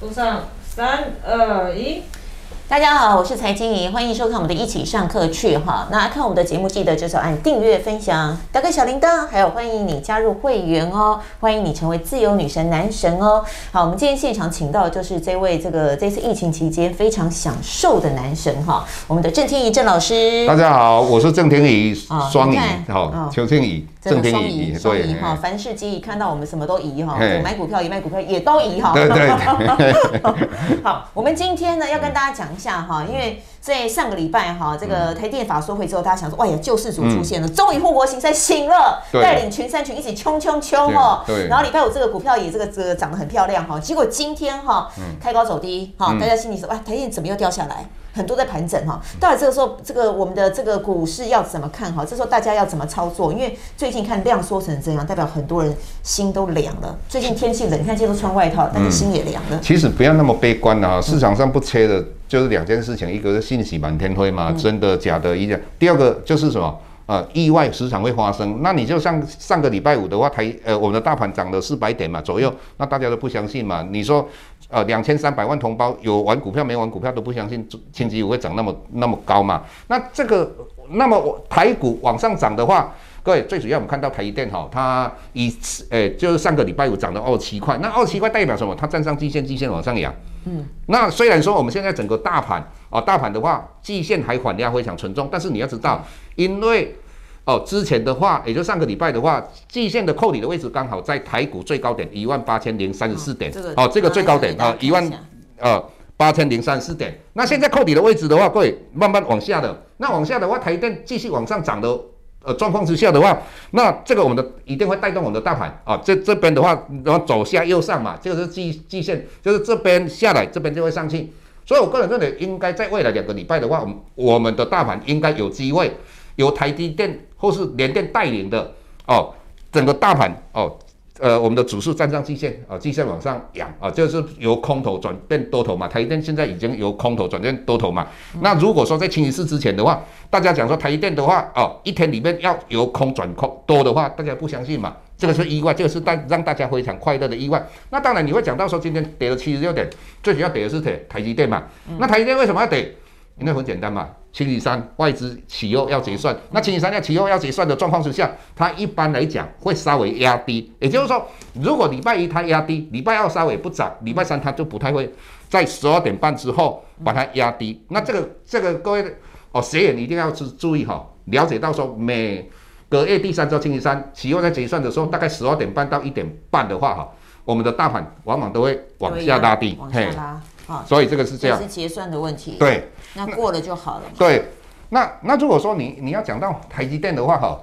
路上三二一。大家好，我是财经怡，欢迎收看我们的一起上课去哈。那看我们的节目，记得就是按订阅、分享、打开小铃铛，还有欢迎你加入会员哦，欢迎你成为自由女神男神哦。好，我们今天现场请到就是这位这个这次疫情期间非常享受的男神哈，我们的郑天怡郑老师。大家好，我是郑天怡，双仪，好，邱天仪。正天仪，双宜哈，凡事皆宜，看到我们什么都宜哈，买股票也卖股票也都宜哈。对对对。好，我们今天呢要跟大家讲一下哈，因为在上个礼拜哈，这个台电法说会之后，大家想说，哎呀，救世主出现了，终于护国神山醒了，带领群山群一起冲冲冲哦。对。然后礼拜五这个股票也这个这个涨得很漂亮哈，结果今天哈开高走低哈，大家心里说，哇，台电怎么又掉下来？很多在盘整哈，到底这个时候，这个我们的这个股市要怎么看哈？这时候大家要怎么操作？因为最近看量缩成这样，代表很多人心都凉了。最近天气冷，你看今天都穿外套，但是心也凉了。其实不要那么悲观啊，市场上不缺的就是两件事情，一个是信息满天飞嘛，真的假的一样。第二个就是什么？呃，意外时常会发生。那你就像上个礼拜五的话，台呃我们的大盘涨了四百点嘛左右，那大家都不相信嘛。你说呃两千三百万同胞有玩股票没玩股票都不相信，星期五会涨那么那么高嘛？那这个那么台股往上涨的话，各位最主要我们看到台积电哈，它以呃就是上个礼拜五涨了二十七块，那二十七块代表什么？它站上季线，季线往上扬。嗯，那虽然说我们现在整个大盘啊，大盘的话，季线还缓量非常沉重，但是你要知道，因为哦之前的话，也就上个礼拜的话，季线的扣底的位置刚好在台股最高点一万八千零三十四点，哦，这个最高点啊一万呃八千零三十四点，那现在扣底的位置的话，各位慢慢往下的，那往下的话，台电继续往上涨的。呃，状况之下的话，那这个我们的一定会带动我们的大盘啊。这这边的话，然后走下右上嘛，这个是季季线，就是这边下来，这边就会上去。所以我个人认为，应该在未来两个礼拜的话，我们我们的大盘应该有机会由台积电或是联电带领的哦，整个大盘哦。呃，我们的指数站上季线啊，季线往上扬啊，就是由空头转变多头嘛。台积电现在已经由空头转变多头嘛。那如果说在星期四之前的话，大家讲说台积电的话哦，一天里面要由空转空多的话，大家不相信嘛？这个是意外，这个是大让大家非常快乐的意外。那当然你会讲到说今天跌了七十六点，最主要跌的是台台积电嘛。那台积电为什么要跌？因为很简单嘛。星期三外资期货要结算，那星期三要期货要结算的状况之下，它一般来讲会稍微压低，也就是说，如果礼拜一它压低，礼拜二稍微不涨，礼拜三它就不太会在十二点半之后把它压低。那这个这个各位哦，谁也一定要注注意哈，了解到说每隔夜第三周星期三期货在结算的时候，大概十二点半到一点半的话哈，我们的大盘往往都会往下拉低，往下拉。啊，所以这个是这样，是结算的问题。对，那过了就好了。对，那那如果说你你要讲到台积电的话，哈，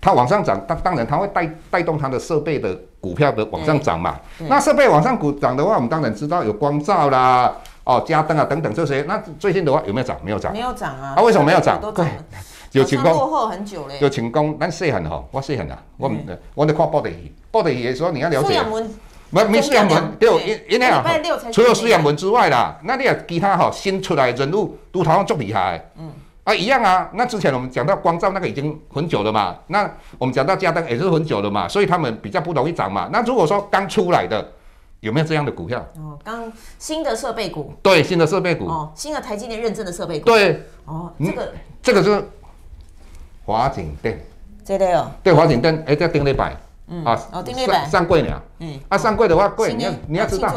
它往上涨，当当然它会带带动它的设备的股票的往上涨嘛。那设备往上股涨的话，我们当然知道有光照啦，哦，加灯啊等等这些。那最近的话有没有涨？没有涨。没有涨啊。啊，为什么没有涨？对，有情况。落后很久嘞。有情况，咱细汉哈，我细汉啊，我唔，我得看报的，报的也说你要了解。没没四阳门，对，因因为啊，除了四阳门之外啦，那你也其他哈新出来人物都好像足厉害，嗯，啊一样啊。那之前我们讲到光照那个已经很久了嘛，那我们讲到家灯也是很久了嘛，所以他们比较不容易涨嘛。那如果说刚出来的，有没有这样的股票？哦，刚新的设备股，对，新的设备股，哦，新的台积电认证的设备股，对，哦，这个。这个是华景电，这个哦，对，华景电，哎，在顶礼拜。嗯啊，哦，丁力板上柜了，嗯，啊，上柜的话，贵你要你要知道，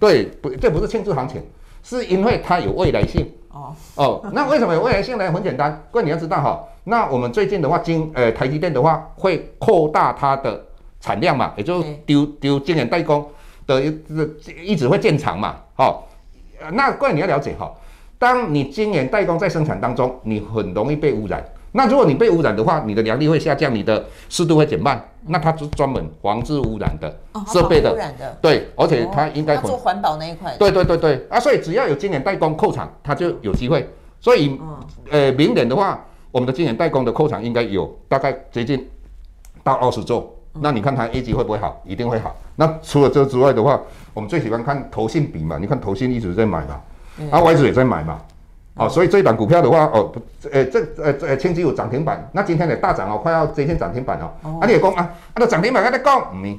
对，不，这不是庆祝行情，是因为它有未来性。哦。哦，那为什么有未来性呢？很简单，柜你要知道哈，那我们最近的话，晶呃台积电的话会扩大它的产量嘛，也就丢丢晶圆代工的一一直会建厂嘛，好，那柜你要了解哈，当你晶圆代工在生产当中，你很容易被污染。那如果你被污染的话，你的良率会下降，你的湿度会减慢。那它是专门防治污染的设备的，对，而且它应该做环保那一块。对对对对啊，所以只要有今年代工扣厂，它就有机会。所以，呃，明年的话，我们的今年代工的扣厂应该有大概接近到二十座。那你看它业绩会不会好？一定会好。那除了这之外的话，我们最喜欢看投信比嘛？你看投信一直在买嘛，啊，外资也在买嘛。哦，所以这一档股票的话，哦，呃，这呃呃，星期有涨停板，那今天的大涨哦，快要接近涨停板哦。哦啊，你也讲啊，啊，那涨停板，跟你讲，嗯，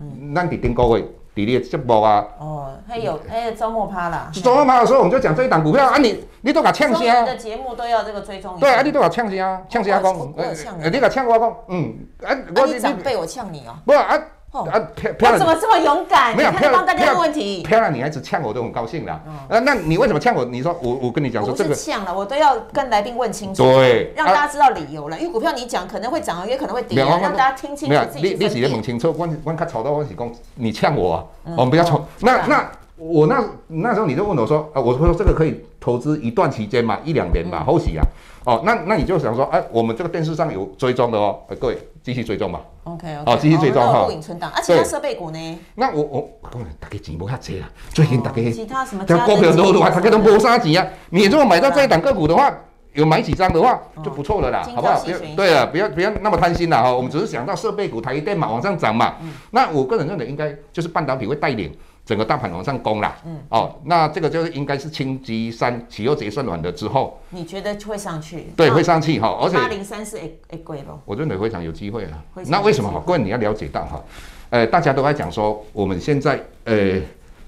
嗯，咱伫顶个月，伫你的节目啊，哦，还有还有周末趴啦，周末趴的时候我们就讲这一档股票啊，你你都给抢先。的节目都要这个追踪。对啊，你都给抢先啊，抢先啊，讲，你给呛我讲，嗯，啊，我你长辈我呛你哦。不啊。哦、啊，漂漂亮！怎么这么勇敢？没有漂亮，大家问题。漂亮女孩子呛我都很高兴的。嗯、啊，那你为什么呛我？你说我我跟你讲说这个呛了，我都要跟来宾问清楚，对，让大家知道理由了。因为股票你讲可能会涨，也可能会跌，让大家听清楚自己。没有，你你是问清楚，关关卡吵到我是讲你呛我、啊，我、嗯、们不要吵。那那我那那时候你就问我说啊，我说这个可以投资一段期间嘛，一两年嘛，后期啊。哦，那那你就想说，哎，我们这个电视上有追踪的哦，各位继续追踪吧。OK OK。哦，继续追踪哈。录影存档，啊，其他设备股呢？那我我大家钱不遐济啦，最近大家其他什么？股票都都大家都没啥钱啊。你如果买到这一档个股的话，有买几张的话就不错了啦，好不好？不要对了，不要不要那么贪心啦哈。我们只是想到设备股、台一电嘛往上涨嘛。那我个人认为应该就是半导体会带领。整个大盘往上攻啦，嗯，哦，那这个就是应该是清基三起又结算完了之后，你觉得会上去？对，会上去哈，而且八零三是会会贵咯，我认为非常有机会啊。那为什么？各位你要了解到哈，呃，大家都在讲说我们现在呃。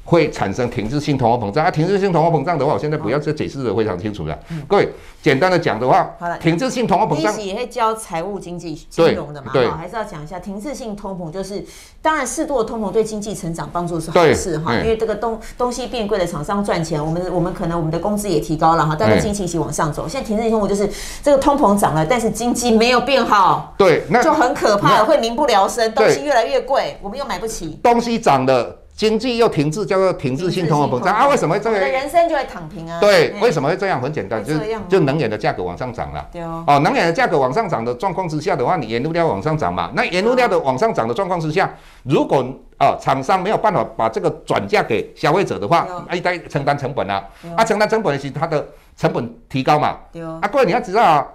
会产生停滞性通货膨胀啊！停滞性通货膨胀的话，我现在不要再解释的非常清楚了。嗯、各位，简单的讲的话，好了，停滞性通货膨胀也会教财务经济金融的嘛？对，还是要讲一下停滞性通膨，就是当然适度的通膨对经济成长帮助是好事哈，因为这个东东西变贵的厂商赚钱，我们我们可能我们的工资也提高了哈，大家经济一起往上走。现在停滞性通膨就是这个通膨涨了，但是经济没有变好，对，那就很可怕了，会民不聊生，东西越来越贵，我们又买不起，东西涨的。经济又停滞，叫做停滞性通货膨胀啊？为什么会这样？我的人生就会躺平啊？对，为什么会这样？很简单，就是就能源的价格往上涨了。对哦。哦，能源的价格往上涨的状况之下的话，你原物料往上涨嘛？那原物料的往上涨的状况之下，如果啊厂商没有办法把这个转嫁给消费者的话，啊，得承担成本啊。啊，承担成本是它的成本提高嘛？对哦。啊，各位你要知道啊，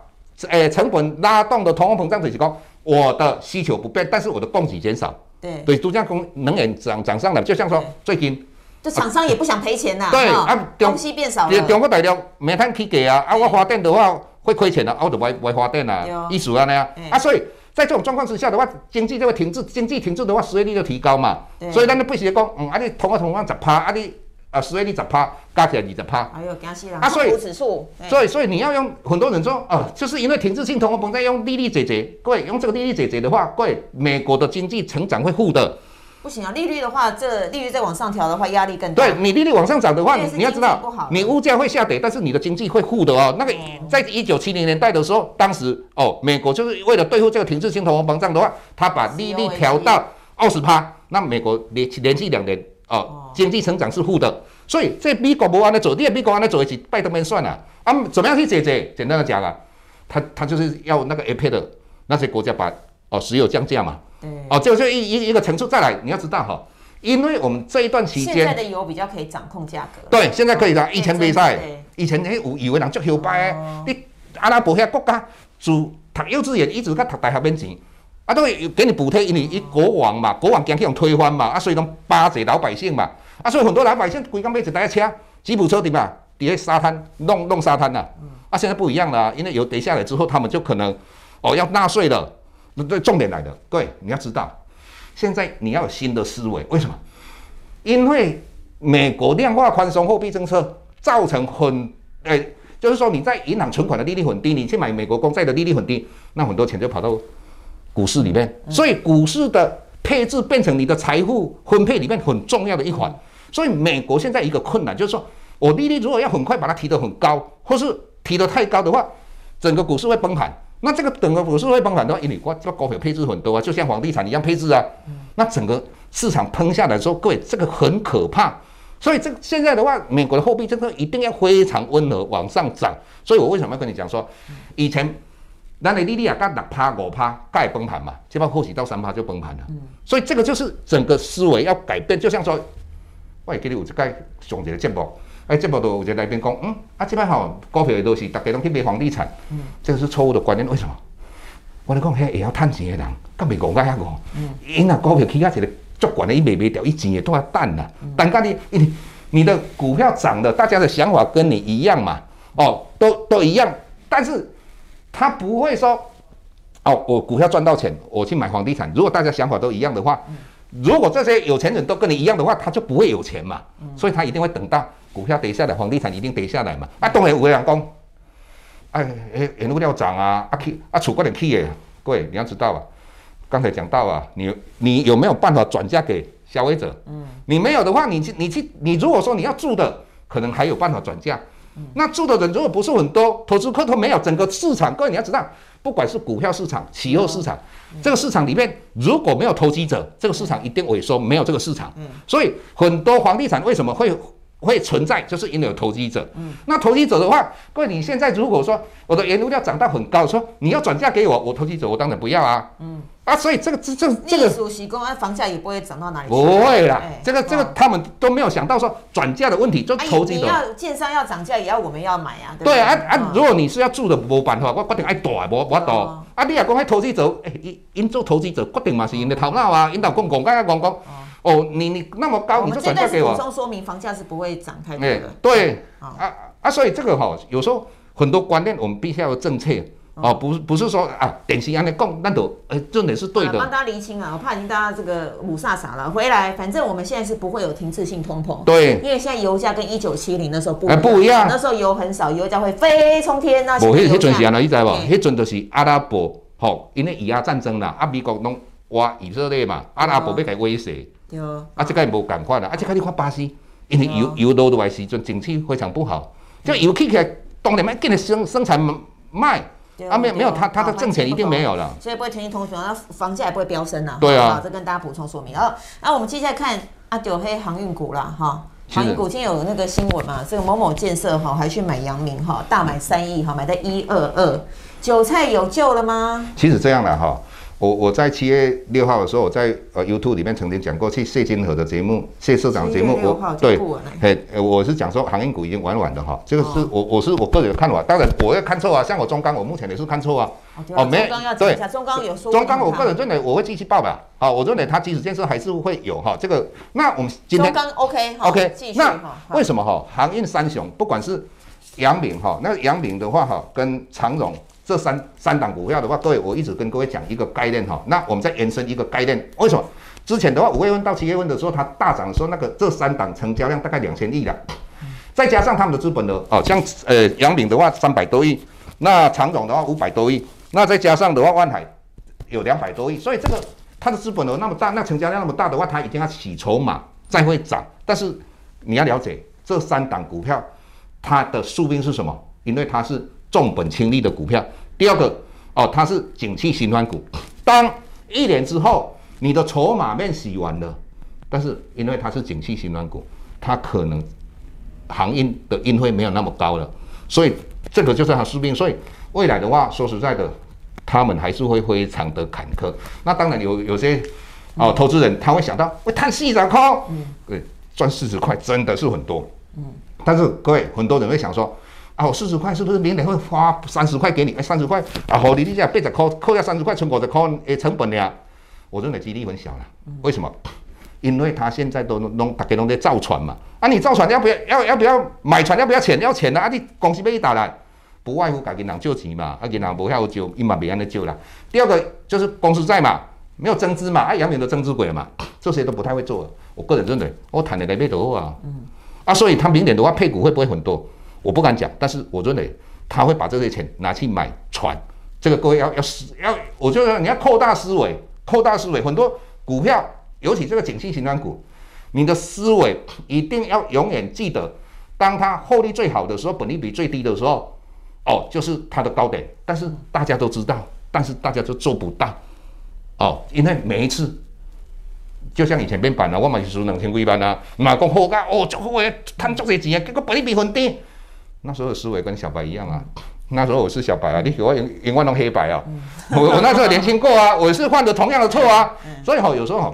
诶，成本拉动的通货膨胀就是讲，我的需求不变，但是我的供给减少。对对，都这样供能源涨涨上来，就像说最近，这厂商也不想赔钱呐。对啊，东西变少了。中国大陆煤炭起价啊，啊，我发电的话会亏钱的，啊，我就不不发电啊，意思啊那样啊，所以在这种状况之下的话，经济就会停滞，经济停滞的话，失业率就提高嘛。所以咱就必须讲，嗯，啊你通货膨胀十趴，啊你。啊，失业率十趴，加起来二十趴。哎呦，惊死了！啊，所以指数，所以所以你要用很多人说，啊，就是因为停滞性通货膨胀用利率解决。各位用这个利率解决的话，各位美国的经济成长会负的。不行啊，利率的话，这利率再往上调的话，压力更大。对，你利率往上涨的话，你要知道，你物价会下跌，但是你的经济会负的哦。那个在一九七零年代的时候，当时哦，美国就是为了对付这个停滞性通货膨胀的话，他把利率调到二十趴，那美国连连续两年哦，经济成长是负的。所以这美国不安的做，你也美国按的做一起，拜登没算了啊？怎么样去解决？简单的讲啊，他他就是要那个 OPEC 的那些国家把哦石油降价嘛。对。哦，就就一一一个层次再来，你要知道哈，因为我们这一段期间现在的油比较可以掌控价格。对，现在可以的。以前没赛，以前那有以为人足摇摆的，你阿拉伯遐国家住读幼稚园一直在读大学免钱，啊都给你补贴，因为一国王嘛，国王惊去用推翻嘛，啊所以讲巴结老百姓嘛。啊，所以很多老百姓规工买一台车，吉普车对吧？底下沙滩弄弄沙滩呐。啊，现在不一样了，啊，因为有跌下来之后，他们就可能哦要纳税了。那对重点来的，对，你要知道，现在你要有新的思维。为什么？因为美国量化宽松货币政策造成很诶、就是说你在银行存款的利率很低，你去买美国公债的利率很低，那很多钱就跑到股市里面。所以股市的配置变成你的财富分配里面很重要的一环。所以美国现在一个困难就是说，我利率如果要很快把它提得很高，或是提得太高的话，整个股市会崩盘。那这个整个股市会崩盘的话，因为我这个股票配置很多啊，就像房地产一样配置啊。那整个市场喷下来之后，各位这个很可怕。所以这现在的话，美国的货币政策一定要非常温和往上涨。所以我为什么要跟你讲说，以前那你利率啊，刚六趴五趴，该崩盘嘛，这边或许到三趴就崩盘了。所以这个就是整个思维要改变，就像说。我也给你有一个上一个节目，哎，节目都有一个来宾讲，嗯，啊，这摆吼股票都是大家拢去买房地产，嗯，这个是错误的观念。为什么？我来讲，遐会晓趁钱的人，敢袂戆甲遐戆，嗯，因若股票起价一个足悬的，伊卖袂掉，伊钱也都要等啦。等下你，你你的股票涨了，大家的想法跟你一样嘛，哦，都都一样，但是他不会说，哦，我股票赚到钱，我去买房地产。如果大家想法都一样的话，如果这些有钱人都跟你一样的话，他就不会有钱嘛。所以他一定会等到股票跌下来，房地产一定跌下来嘛。啊，当然有的人讲，哎哎，原物料涨啊，啊去啊，储过点去耶。各位你要知道啊，刚才讲到啊，你你有没有办法转嫁给消费者？嗯，你没有的话，你去你去你如果说你要住的，可能还有办法转嫁。那住的人如果不是很多，投资客都没有，整个市场，各位你要知道，不管是股票市场、期货市场，这个市场里面如果没有投机者，这个市场一定萎缩，没有这个市场。所以很多房地产为什么会会存在，就是因为有投机者。那投机者的话，各位你现在如果说我的原物料涨到很高，说你要转嫁给我，我投机者我当然不要啊。啊，所以这个这这这个，属实公安房价也不会涨到哪里去。不会啦，这个这个他们都没有想到说转嫁的问题，就投机者。你要建商要涨价，也要我们要买啊。对啊啊，如果你是要住的，无办法，我决定爱大，无我多。啊，你也讲迄投资者，哎，因因做投资者决定嘛是因的头脑啊，因老公讲讲讲讲，哦，你你那么高，你就转嫁给我。补充说明，房价是不会涨太多的。对，啊啊，所以这个哈，有时候很多观念我们必须要有正确。哦，不是不是说啊，典型安尼讲，那都呃，重点是对的。帮大家厘清啊，我怕已经大家这个五煞煞了。回来，反正我们现在是不会有停滞性通膨。对。因为现在油价跟一九七零那时候不哎不一样，那时候油很少，油价会飞冲天。那不，迄迄阵是安怎，你知无？迄阵就是阿拉伯吼，因为以阿战争啦，啊美国拢挖以色列嘛，阿拉伯要给威胁。对。啊，这个无共款啦，啊，这个你看巴西，因为油油落的时阵，景气非常不好，就油起起来，当然要紧的生生产卖。啊，没有没有，他他的挣钱一定没有了，所以不会停止通膨，那房价也不会飙升呐。对啊，这跟大家补充说明。然后，那我们接下来看阿九黑航运股啦，哈，航运股今天有那个新闻嘛，这个某某建设哈还去买阳明哈，大买三亿哈，买在一二二，韭菜有救了吗？其实这样的哈。我我在七月六号的时候，我在呃 YouTube 里面曾经讲过，去谢金河的节目，谢社长节目，我对，嘿，我是讲说航运股已经玩完了哈，这个是我我是我个人的看法，当然我要看错啊，像我中钢，我目前也是看错啊，哦没，对，中钢有说，中钢我个人认为我会继续报吧，好，我认为它即使建设还是会有哈，这个，那我们今天中钢 OK OK，那为什么哈航运三雄不管是杨明哈，那杨明的话哈跟长荣。这三三档股票的话，各位，我一直跟各位讲一个概念哈。那我们再延伸一个概念，为什么？之前的话，五月份到七月份的时候，它大涨的时候，那个这三档成交量大概两千亿了，再加上他们的资本额哦，像呃杨敏的话三百多亿，那长荣的话五百多亿，那再加上的话万海有两百多亿，所以这个它的资本额那么大，那成交量那么大的话，它一定要洗筹码再会涨。但是你要了解这三档股票，它的宿命是什么？因为它是。重本轻利的股票，第二个哦，它是景气循环股。当一年之后，你的筹码面洗完了，但是因为它是景气循环股，它可能航运的运费没有那么高了，所以这个就是它宿命。所以未来的话，说实在的，他们还是会非常的坎坷。那当然有有些哦，投资人他会想到，会叹四十块，嗯，对，赚四十块真的是很多，嗯，但是各位很多人会想说。啊，我四十块是不是明年会花三十块给你？哎，三十块啊，好，你这样八十块扣掉三十块，存五十块诶成本呀？我认为几率很小了。为什么？因为他现在都弄大家都在造船嘛。啊，你造船要不要？要要不要买船？要不要钱？要钱的啊！你公司被你打来，不外乎给银行借钱嘛。啊，银行不要借，伊嘛别安尼借啦。第二个就是公司债嘛，没有增资嘛。啊，杨明的增资鬼嘛，这些都不太会做。我个人认为，我谈的来没多啊。嗯。啊，所以他明年的话配股会不会很多？我不敢讲，但是我认为他会把这些钱拿去买船。这个各位要要思要，我就说你要扩大思维，扩大思维。很多股票，尤其这个景气循环股，你的思维一定要永远记得，当它获利最好的时候，本利比最低的时候，哦，就是它的高点。但是大家都知道，但是大家都做不到。哦，因为每一次，就像以前变板了，我买是输两千几万啊，马讲好价，哦，就好诶，赚足些钱啊，结果本利比很低。那时候的思维跟小白一样啊，那时候我是小白啊，你给我永永远弄黑白啊，我我那时候年轻过啊，我是犯了同样的错啊，所以哈，有时候哈，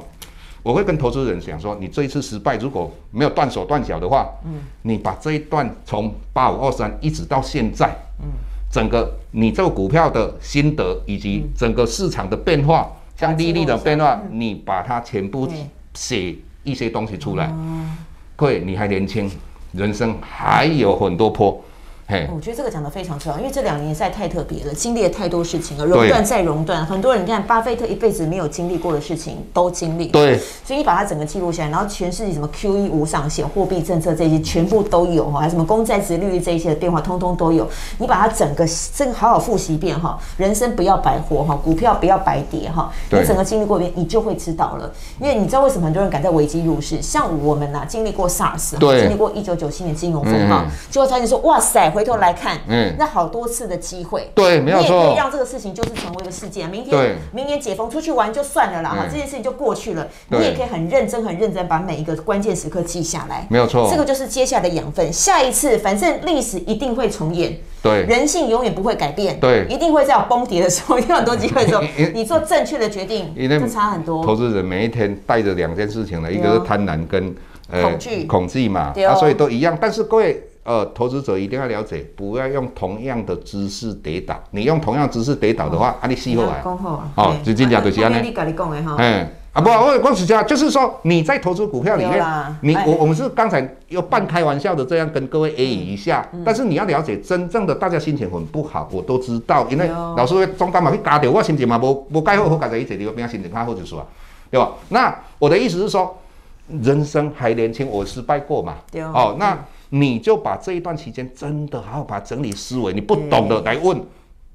我会跟投资人讲说，你这一次失败如果没有断手断脚的话，你把这一段从八五二三一直到现在，整个你这个股票的心得以及整个市场的变化，像利率的变化，你把它全部写一些东西出来，各位你还年轻。人生还有很多坡，嘿，我觉得这个讲的非常重要，因为这两年实在太特别了，经历了太多事情了，熔断再熔断，很多人你看巴菲特一辈子没有经历过的事情都经历，对，所以你把它整个记录下来，然后全世界什么 QE 无上限、货币政策这些全部都有哈，还有什么公债值利率这一些的变化，通通都有，你把它整个这个好好复习一遍哈，人生不要白活哈，股票不要白跌哈，你整个经历过一遍，你就会知道了，因为你知道为什么很多人敢在危机入市，像我们呐、啊，经历过 SARS，对，经历过一九九七年金融风暴，结果发现说哇塞，回头来看。嗯，那好多次的机会，对，没有错，你也可以让这个事情就是成为一个事件。明天，明年解封出去玩就算了啦，哈，这件事情就过去了。你也可以很认真、很认真把每一个关键时刻记下来，没有错。这个就是接下来的养分。下一次，反正历史一定会重演，对，人性永远不会改变，对，一定会在有崩跌的时候，一定有很多机会的时候，你做正确的决定，就差很多。投资人每一天带着两件事情呢，一个是贪婪跟恐惧，恐惧嘛，啊，所以都一样。但是各位。呃，投资者一定要了解，不要用同样的姿势跌倒。你用同样姿势跌倒的话，哦、啊，你死后来。哦，就真正就是安尼。嗯，啊不，我我是讲，就是说你在投资股票里面，你我我们是刚才又半开玩笑的这样跟各位 A 一下，但是你要了解，真正的大家心情很不好，我都知道，因为老师会中干嘛去加掉我心情嘛，无无盖好好加在一起，你会变心情较好就是啊，对吧？那我的意思是说，人生还年轻，我失败过嘛，哦，那。你就把这一段期间真的好好把整理思维，你不懂的来问。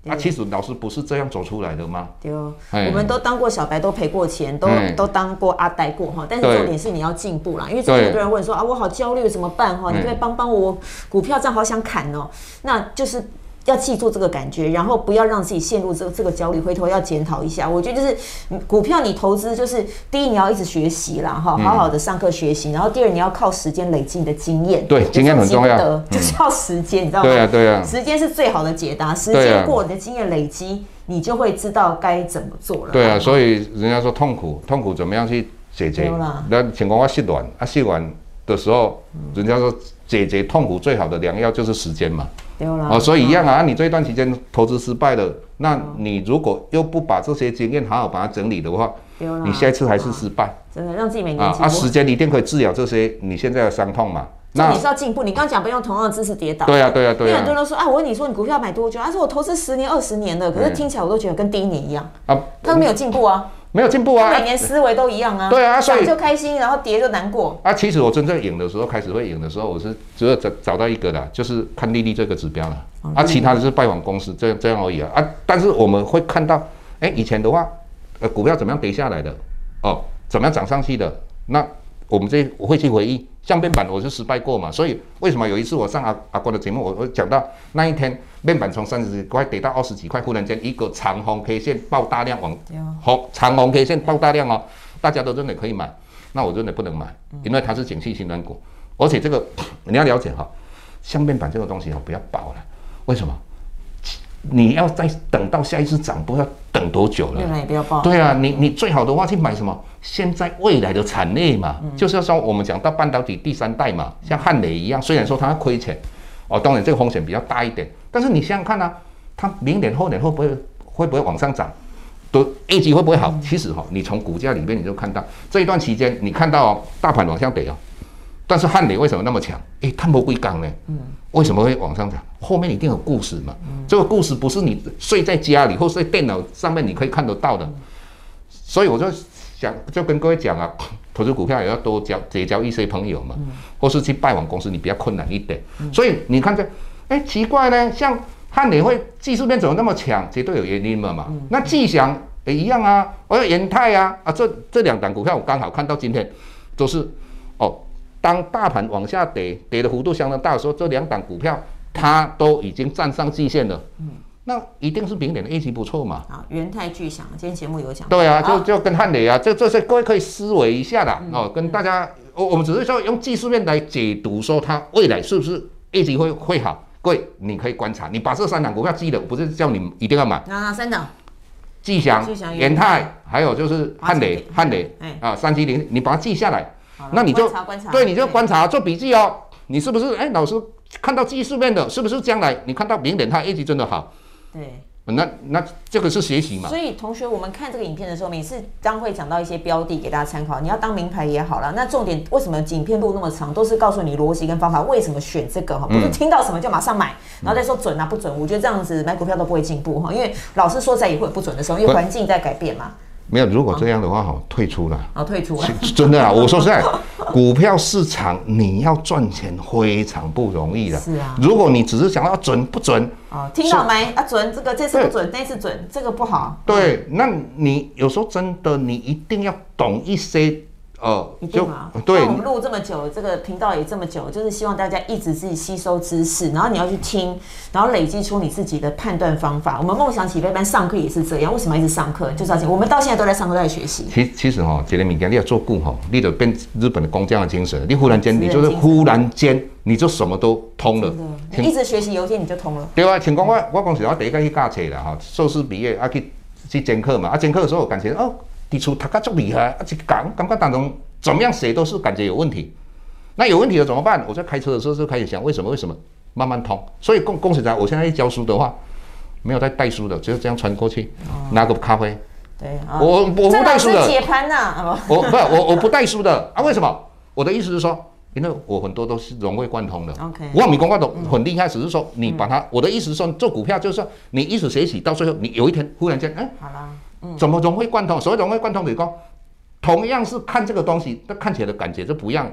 那其实老师不是这样走出来的吗？对哦，我们都当过小白，都赔过钱，都都当过阿呆过哈。但是重点是你要进步啦，因为这很多人问说啊，我好焦虑怎么办哈？你可以帮帮我，股票这样好想砍哦，那就是。要记住这个感觉，然后不要让自己陷入这个这个焦虑。回头要检讨一下，我觉得就是股票你投资就是第一你要一直学习啦，哈，好好的上课学习。然后第二你要靠时间累积你的经验，对，经验很重要，就是要时间，你知道吗？对啊，对啊，时间是最好的解答。时间过，你的经验累积，你就会知道该怎么做了。对啊，所以人家说痛苦，痛苦怎么样去解决？那请况我试完，啊，试完的时候，人家说解决痛苦最好的良药就是时间嘛。哦，所以一样啊，你这一段期间投资失败了，那你如果又不把这些经验好好把它整理的话，你下一次还是失败。真的让自己每年啊，啊，时间一定可以治疗这些你现在的伤痛嘛。那你是要进步，你刚刚讲不用同样的姿势跌倒。对啊，对啊，对啊。因为很多人都说啊，我问你说你股票买多久？他说我投资十年、二十年了，可是听起来我都觉得跟第一年一样啊，他都没有进步啊。没有进步啊！每年思维都一样啊。对啊，所以就开心，然后跌就难过。啊，其实我真正赢的时候，开始会赢的时候，我是只有找找到一个的，就是看利率这个指标了。啊，其他的是拜访公司这样这样而已啊。啊，但是我们会看到，哎，以前的话，呃，股票怎么样跌下来的？哦，怎么样涨上去的？那我们这我会去回忆。像面板我是失败过嘛，所以为什么有一次我上阿阿国的节目，我我讲到那一天面板从三十几块跌到二十几块，忽然间一个长红 K 线爆大量往红长红 K 线爆大量哦，大家都认为可以买，那我认为不能买，因为它是景气循环股，而且这个你要了解哈，像面板这个东西哦不要保了，为什么？你要再等到下一次涨，不知道等多久了。对啊，你你最好的话去买什么？现在未来的产业嘛，嗯、就是要说我们讲到半导体第三代嘛，像汉磊一样，虽然说它亏钱，哦，当然这个风险比较大一点，但是你想想看啊，它明年后年会不会会不会往上涨？都业绩会不会好？嗯、其实哈、哦，你从股价里面你就看到这一段期间，你看到、哦、大盘往下跌哦。但是汉磊为什么那么强？诶，它不归刚呢？嗯，为什么会往上涨？后面一定有故事嘛。嗯，这个故事不是你睡在家里或睡电脑上面你可以看得到的。嗯、所以我就想，就跟各位讲啊，投资股票也要多交结交一些朋友嘛，嗯、或是去拜访公司，你比较困难一点。嗯、所以你看这，诶，奇怪呢，像汉联会技术面怎么那么强？绝对有原因的嘛。嗯、那技祥也一样啊，我有元泰啊，啊，这这两档股票我刚好看到今天都是哦。当大盘往下跌，跌的幅度相当大的时候，这两档股票它都已经站上季线了。嗯，那一定是明年的业绩不错嘛。啊，元泰巨响，今天节目有讲。对啊，就就跟汉磊啊，这这些各位可以思维一下的哦。嗯、跟大家，我我们只是说用技术面来解读，说它未来是不是业绩会会好。各位，你可以观察，你把这三档股票记得，不是叫你一定要买。哪三档？巨响、元泰，还有就是汉磊，汉磊啊，三七零，你把它记下来。那你就对，你就观察做笔记哦。你是不是哎，老师看到技术面的，是不是将来你看到明年它业绩真的好？对，那那这个是学习嘛？所以同学，我们看这个影片的时候，每次当会讲到一些标的给大家参考。你要当名牌也好了，那重点为什么影片录那么长，都是告诉你逻辑跟方法，为什么选这个哈？不是听到什么就马上买，然后再说准啊不准？我觉得这样子买股票都不会进步哈，因为老师说在也会有不准的时候，因为环境在改变嘛。没有，如果这样的话，好退出了。哦退出了。真的啊，我说实在，股票市场你要赚钱非常不容易的。是啊。如果你只是想要准不准？哦，听到没？啊，准，这个这次不准，那次准，这个不好。对，那你有时候真的，你一定要懂一些。哦，就对，我们录这么久，这个频道也这么久，就是希望大家一直自己吸收知识，然后你要去听，然后累积出你自己的判断方法。我们梦想起飞班上课也是这样，为什么一直上课？就是要讲，我们到现在都在上课，在学习。其其实哈，杰雷米你要做股哈，你得变日本的工匠的精神，你忽然间，你就是忽然间，你就什么都通了。你一直学习，有一天你就通了。对啊，请讲我我讲实话，第一个去教册了哈，硕士毕业啊去去兼课嘛，啊兼课的时候感觉哦。提出他个足厉害，而且讲感觉当中怎么样写都是感觉有问题。那有问题了怎么办？我在开车的时候就开始想，为什么？为什么？慢慢通。所以恭恭喜他，我现在一教书的话，没有在带书的，只有这样传过去，拿个咖啡。对，我我不带书的。解盘呐，我不我我不带书的啊？为什么？我的意思是说，因为我很多都是融会贯通的。OK。我没讲话都很厉害，只是说你把它。我的意思是说，做股票就是说，你一直学习到最后，你有一天忽然间，哎，好了。怎么融会贯通？所谓融会贯通，比如说，同样是看这个东西，它看起来的感觉就不一样。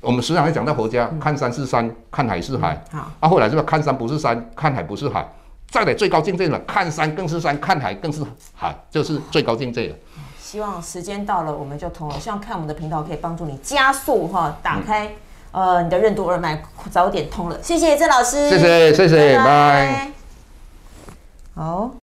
我们时常会讲到佛家，看山是山，看海是海。好，啊，后来是不是看山不是山，看海不是海？再来最高境界了，看山更是山，看海更是海，就是最高境界了。希望时间到了，我们就通了。希望看我们的频道可以帮助你加速哈，打开呃你的任督二脉，早点通了。谢谢郑老师，谢谢谢谢，拜拜。好。